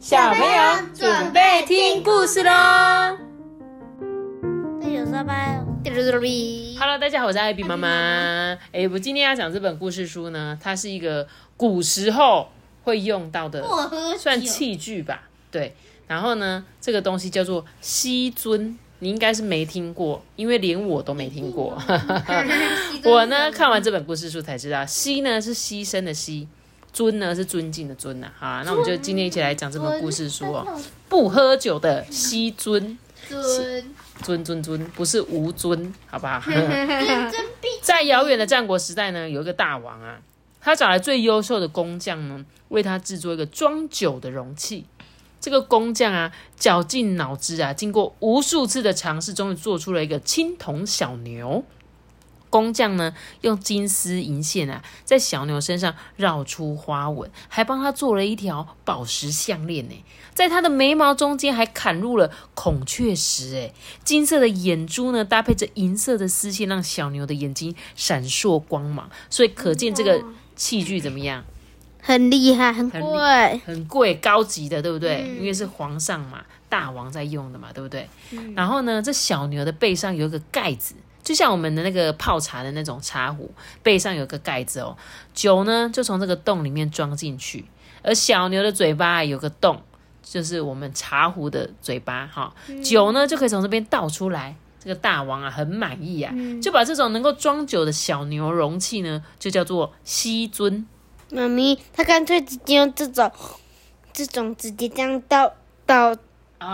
小朋友准备听故事喽！Hello，大家好，我是艾比妈妈。哎，我今天要讲这本故事书呢，它是一个古时候会用到的，算器具吧。对，然后呢，这个东西叫做西尊，你应该是没听过，因为连我都没听过。我呢，看完这本故事书才知道，西呢是牺牲的牺。尊呢是尊敬的尊呐，好，那我们就今天一起来讲这本故事书哦。不喝酒的西尊，尊尊尊尊，不是吴尊，好不好？在遥远的战国时代呢，有一个大王啊，他找来最优秀的工匠呢，为他制作一个装酒的容器。这个工匠啊，绞尽脑汁啊，经过无数次的尝试，终于做出了一个青铜小牛。工匠呢，用金丝银线啊，在小牛身上绕出花纹，还帮他做了一条宝石项链呢。在他的眉毛中间还砍入了孔雀石，哎，金色的眼珠呢，搭配着银色的丝线，让小牛的眼睛闪烁光芒。所以可见这个器具怎么样？很厉害，很贵，很贵，高级的，对不对？因为是皇上嘛，大王在用的嘛，对不对？然后呢，这小牛的背上有一个盖子。就像我们的那个泡茶的那种茶壶，背上有个盖子哦，酒呢就从这个洞里面装进去，而小牛的嘴巴有个洞，就是我们茶壶的嘴巴哈，酒呢就可以从这边倒出来。这个大王啊很满意啊，就把这种能够装酒的小牛容器呢，就叫做西尊。妈咪，他干脆直接用这种，这种直接这样倒倒。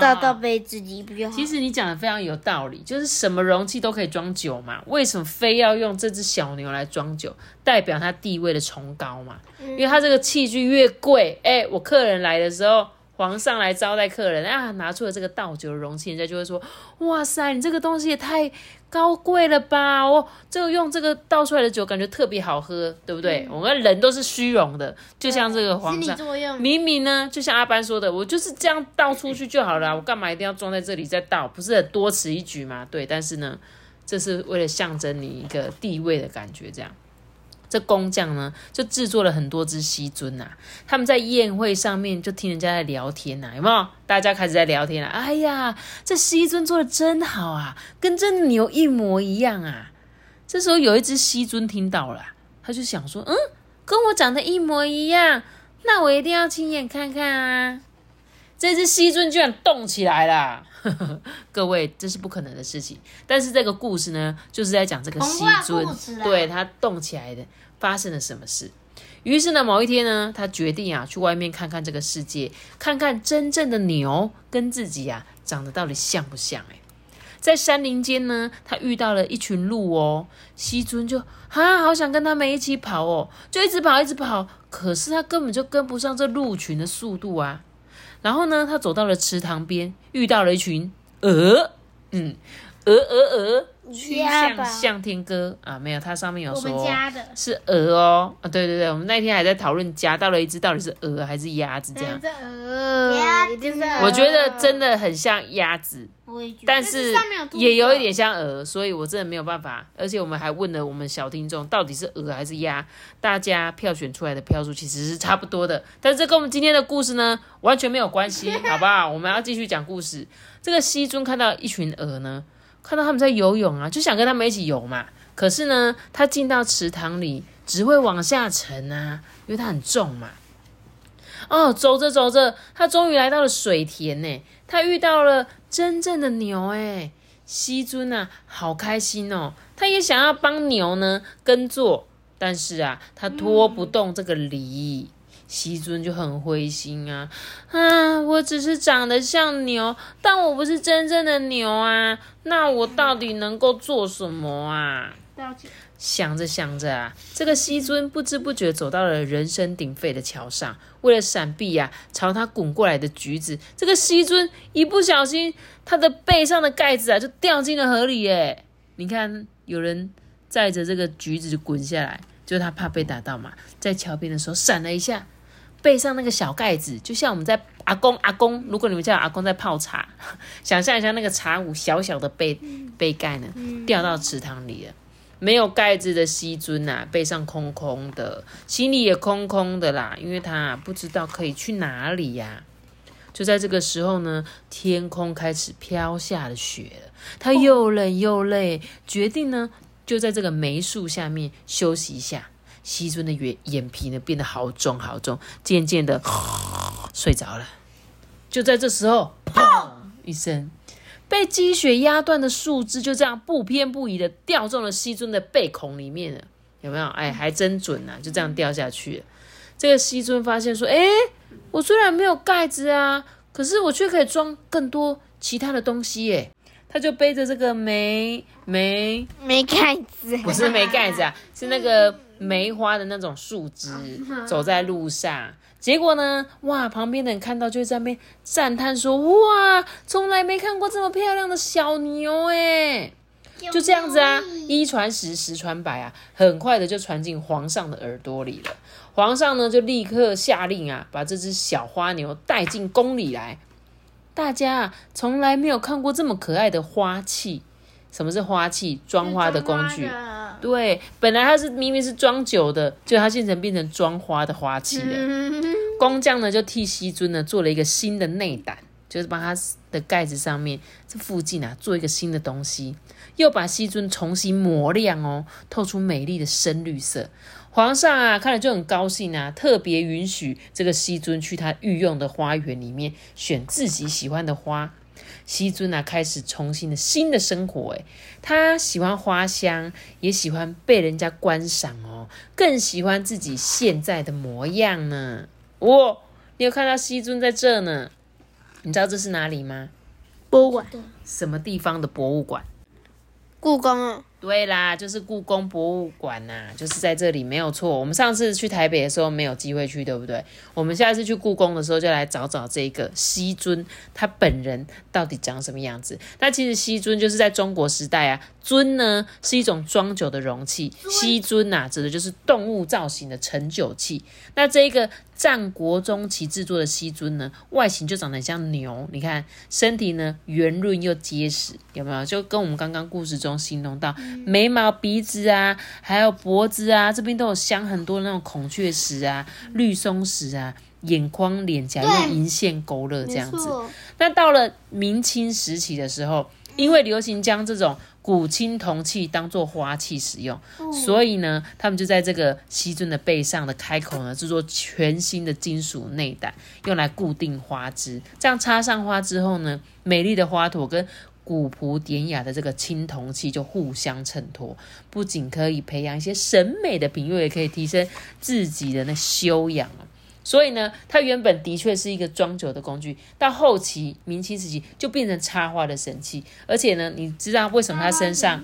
倒到杯子里不就好？其实你讲的非常有道理，就是什么容器都可以装酒嘛，为什么非要用这只小牛来装酒？代表它地位的崇高嘛。因为它这个器具越贵，哎，我客人来的时候。皇上来招待客人啊，拿出了这个倒酒的容器，人家就会说：“哇塞，你这个东西也太高贵了吧！哦，这个用这个倒出来的酒，感觉特别好喝，对不对？我们人都是虚荣的，就像这个皇上，明明呢，就像阿班说的，我就是这样倒出去就好了，我干嘛一定要装在这里再倒？不是很多此一举吗？对，但是呢，这是为了象征你一个地位的感觉，这样。”这工匠呢，就制作了很多只西尊呐。他们在宴会上面就听人家在聊天呐，有没有？大家开始在聊天了。哎呀，这西尊做的真好啊，跟真的牛一模一样啊。这时候有一只西尊听到了，他就想说：“嗯，跟我长得一模一样，那我一定要亲眼看看啊。”这只西尊居然动起来了。各位，这是不可能的事情。但是这个故事呢，就是在讲这个西尊，对它动起来的发生了什么事。于是呢，某一天呢，他决定啊，去外面看看这个世界，看看真正的牛跟自己啊长得到底像不像。哎，在山林间呢，他遇到了一群鹿哦，西尊就啊，好想跟他们一起跑哦，就一直跑，一直跑。可是他根本就跟不上这鹿群的速度啊。然后呢，他走到了池塘边，遇到了一群鹅，嗯，鹅鹅鹅，曲项向天歌啊，没有，它上面有说是鹅哦，啊，对对对，我们那天还在讨论夹到了一只到底是鹅还是鸭子这样，鹅，一定是鹅，我觉得真的很像鸭子。但是也有一点像鹅，所以我真的没有办法。而且我们还问了我们小听众，到底是鹅还是鸭？大家票选出来的票数其实是差不多的。但是这跟我们今天的故事呢完全没有关系，好不好？我们要继续讲故事。这个西尊看到一群鹅呢，看到他们在游泳啊，就想跟他们一起游嘛。可是呢，他进到池塘里只会往下沉啊，因为他很重嘛。哦，走着走着，他终于来到了水田呢。他遇到了真正的牛，哎，西尊啊，好开心哦！他也想要帮牛呢耕作，但是啊，他拖不动这个犁，西尊就很灰心啊。啊，我只是长得像牛，但我不是真正的牛啊，那我到底能够做什么啊？想着想着啊，这个西尊不知不觉走到了人声鼎沸的桥上。为了闪避呀，朝他滚过来的橘子，这个西尊一不小心，他的背上的盖子啊就掉进了河里耶！你看，有人载着这个橘子就滚下来，就他怕被打到嘛，在桥边的时候闪了一下，背上那个小盖子，就像我们在阿公阿公，如果你们叫阿公在泡茶，想象一下那个茶壶小小的杯杯盖呢，掉到池塘里了。没有盖子的西尊呐，背上空空的，心里也空空的啦，因为他不知道可以去哪里呀。就在这个时候呢，天空开始飘下了雪了。他又冷又累，决定呢就在这个梅树下面休息一下。西尊的眼眼皮呢变得好肿好肿，渐渐的 睡着了。就在这时候，砰一声，被积雪压断的树枝就这样不偏不倚的掉中了西尊的背孔里面了。有没有？哎，还真准呐！就这样掉下去了。这个西尊发现说：“哎，我虽然没有盖子啊，可是我却可以装更多其他的东西耶。”他就背着这个没没没盖子，不是没盖子啊，是那个梅花的那种树枝，走在路上。结果呢，哇，旁边的人看到就在那边赞叹说：“哇，从来没看过这么漂亮的小牛哎！”就这样子啊，一传十，十传百啊，很快的就传进皇上的耳朵里了。皇上呢，就立刻下令啊，把这只小花牛带进宫里来。大家从来没有看过这么可爱的花器。什么是花器？装花的工具。对，本来它是明明是装酒的，就它现在变成装花的花器了。工匠呢，就替西尊呢做了一个新的内胆，就是把它的盖子上面这附近啊做一个新的东西。又把西尊重新磨亮哦，透出美丽的深绿色。皇上啊，看了就很高兴啊，特别允许这个西尊去他御用的花园里面选自己喜欢的花。西尊啊，开始重新的新的生活。诶，他喜欢花香，也喜欢被人家观赏哦，更喜欢自己现在的模样呢。哦，你有看到西尊在这呢？你知道这是哪里吗？博物馆。什么地方的博物馆？故宫啊，对啦，就是故宫博物馆呐，就是在这里，没有错。我们上次去台北的时候没有机会去，对不对？我们下次去故宫的时候就来找找这个西尊，他本人到底长什么样子？那其实西尊就是在中国时代啊，尊呢是一种装酒的容器，西尊呐指的就是动物造型的盛酒器。那这个。战国中期制作的西尊呢，外形就长得像牛，你看身体呢圆润又结实，有没有？就跟我们刚刚故事中形容到眉毛、鼻子啊，还有脖子啊，这边都有镶很多那种孔雀石啊、绿松石啊，眼眶、脸颊用银线勾勒这样子。那到了明清时期的时候，因为流行将这种古青铜器当做花器使用，所以呢，他们就在这个西尊的背上的开口呢制作全新的金属内胆，用来固定花枝。这样插上花之后呢，美丽的花朵跟古朴典雅的这个青铜器就互相衬托，不仅可以培养一些审美的品味，也可以提升自己的那修养所以呢，它原本的确是一个装酒的工具，到后期明清时期就变成插花的神器。而且呢，你知道为什么它身上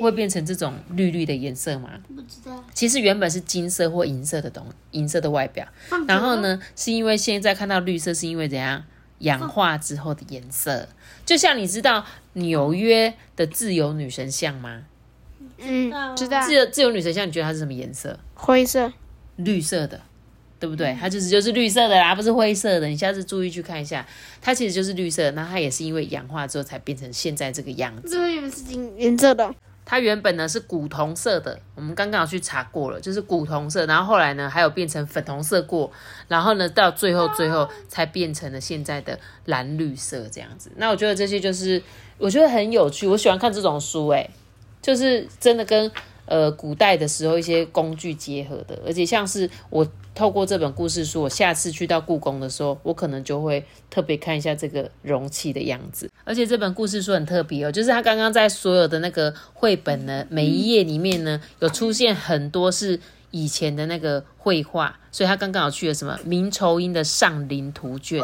会变成这种绿绿的颜色吗？不知道。其实原本是金色或银色的东，银色的外表。然后呢，是因为现在看到绿色，是因为怎样氧化之后的颜色？就像你知道纽约的自由女神像吗？嗯，知道。自由自由女神像，你觉得它是什么颜色？灰色。绿色的。对不对？它就是就是绿色的啦，不是灰色的。你下次注意去看一下，它其实就是绿色。那它也是因为氧化之后才变成现在这个样子。这个是金颜色的。它原本呢是古铜色的，我们刚刚有去查过了，就是古铜色。然后后来呢还有变成粉红色过，然后呢到最后最后才变成了现在的蓝绿色这样子。那我觉得这些就是我觉得很有趣，我喜欢看这种书，诶，就是真的跟呃古代的时候一些工具结合的，而且像是我。透过这本故事书，我下次去到故宫的时候，我可能就会特别看一下这个容器的样子。而且这本故事书很特别哦，就是它刚刚在所有的那个绘本呢，每一页里面呢，有出现很多是。以前的那个绘画，所以他刚刚好去了什么明仇英的上林图卷，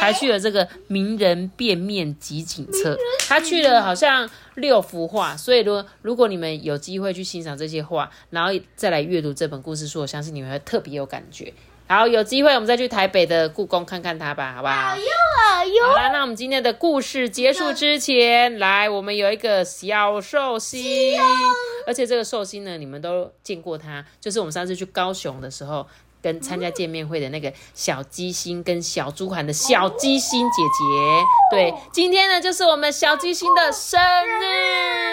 还去了这个名人变面集锦册，他去了好像六幅画。所以说，如果你们有机会去欣赏这些画，然后再来阅读这本故事书，我相信你们会特别有感觉。好，有机会我们再去台北的故宫看看它吧，好不好？好哟好哟。好啦，那我们今天的故事结束之前，来，我们有一个小寿星，而且这个寿星呢，你们都见过他，就是我们上次去高雄的时候，跟参加见面会的那个小鸡星跟小猪涵的小鸡星姐姐。对，今天呢，就是我们小鸡星的生日，对。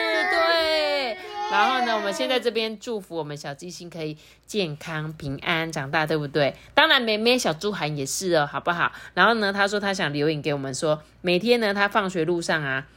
然后呢，我们先在这边祝福我们小鸡星可以健康平安长大，对不对？当然，妹妹小猪涵也是哦，好不好？然后呢，他说他想留影给我们说，每天呢，他放学路上啊。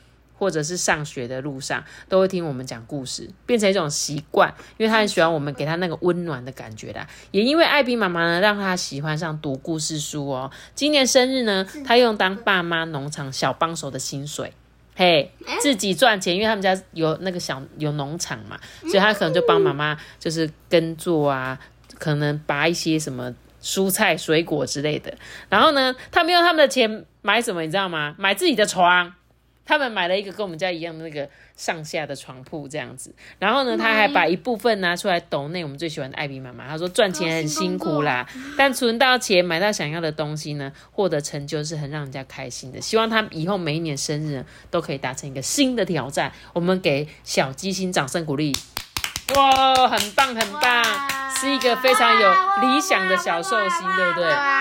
或者是上学的路上，都会听我们讲故事，变成一种习惯，因为他很喜欢我们给他那个温暖的感觉啦。也因为艾比妈妈呢，让他喜欢上读故事书哦。今年生日呢，他用当爸妈农场小帮手的薪水，嘿，自己赚钱，因为他们家有那个小有农场嘛，所以他可能就帮妈妈就是耕作啊，可能拔一些什么蔬菜水果之类的。然后呢，他们用他们的钱买什么，你知道吗？买自己的床。他们买了一个跟我们家一样的那个上下的床铺这样子，然后呢，他还把一部分拿出来抖内我们最喜欢的艾比妈妈。他说赚钱很辛苦啦，但存到钱买到想要的东西呢，获得成就是很让人家开心的。希望他以后每一年生日都可以达成一个新的挑战。我们给小鸡心掌声鼓励。哇，很棒很棒。是一个非常有理想的小寿星，对不对？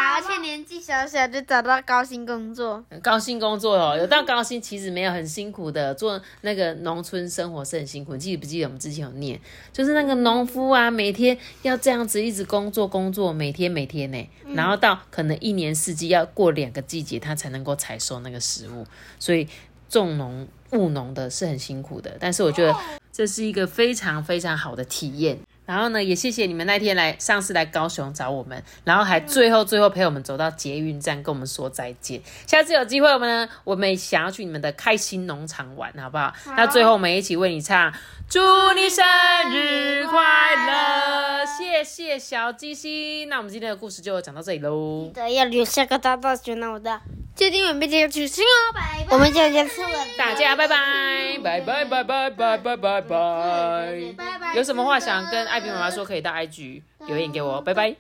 小小就找到高薪工作，高薪工作哦，有到高薪其实没有很辛苦的，做那个农村生活是很辛苦。你记不记得我们之前有念，就是那个农夫啊，每天要这样子一直工作工作，每天每天呢，然后到可能一年四季要过两个季节，他才能够采收那个食物，所以种农务农的是很辛苦的。但是我觉得这是一个非常非常好的体验。然后呢，也谢谢你们那天来上次来高雄找我们，然后还最后最后陪我们走到捷运站跟我们说再见。下次有机会我们呢，我们想要去你们的开心农场玩，好不好？那最后我们一起为你唱，祝你生日快乐！谢谢小鸡心。那我们今天的故事就讲到这里喽。记得要留下个大大熊脑的，决定准备这个举行哦，拜拜。我们下次见，大家拜拜，拜拜拜拜拜拜拜拜。有什么话想跟艾比妈妈说，可以到 IG 留言给我，拜拜。